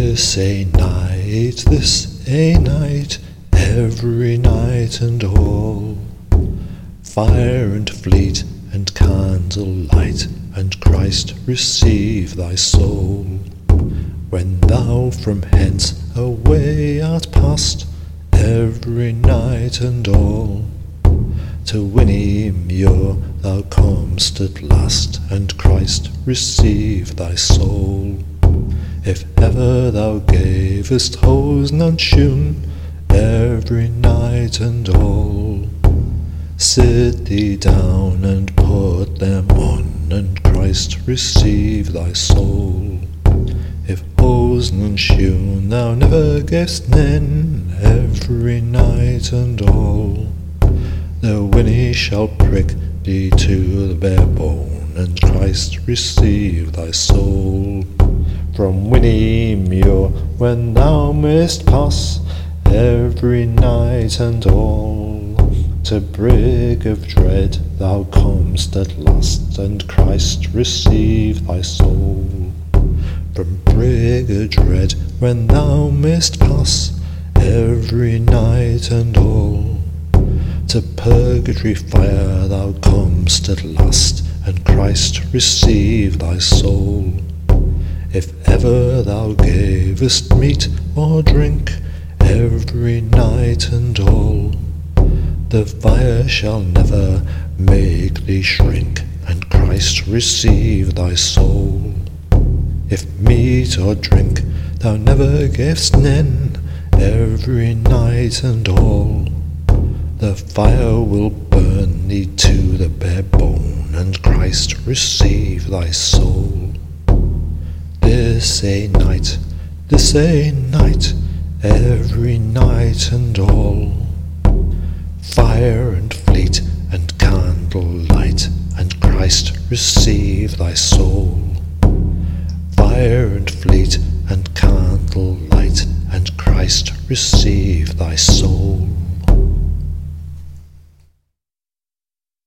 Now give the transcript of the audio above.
This a night, this a night, every night and all. Fire and fleet and candlelight, and Christ receive thy soul. When thou from hence away art past, every night and all. To Whinny Muir thou comest at last, and Christ receive thy soul. If ever thou gavest hosen and shoon every night and all, sit thee down and put them on, and Christ receive thy soul. If hosen and shoon thou never gavest nen every night and all, the whinny shall prick thee to the bare bone, and Christ receive thy soul. From Whinny Muir, when thou mayst pass every night and all, to Brig of Dread thou comest at last, and Christ receive thy soul. From Brig of Dread, when thou mayst pass every night and all, to purgatory fire thou comest at last, and Christ receive thy soul. If ever thou gavest meat or drink every night and all, the fire shall never make thee shrink, and Christ receive thy soul. If meat or drink thou never gavest nen every night and all, the fire will burn thee to the bare bone, and Christ receive thy soul. This a night, the a night, every night and all. Fire and fleet and candlelight, and Christ receive thy soul. Fire and fleet and candlelight, and Christ receive thy soul.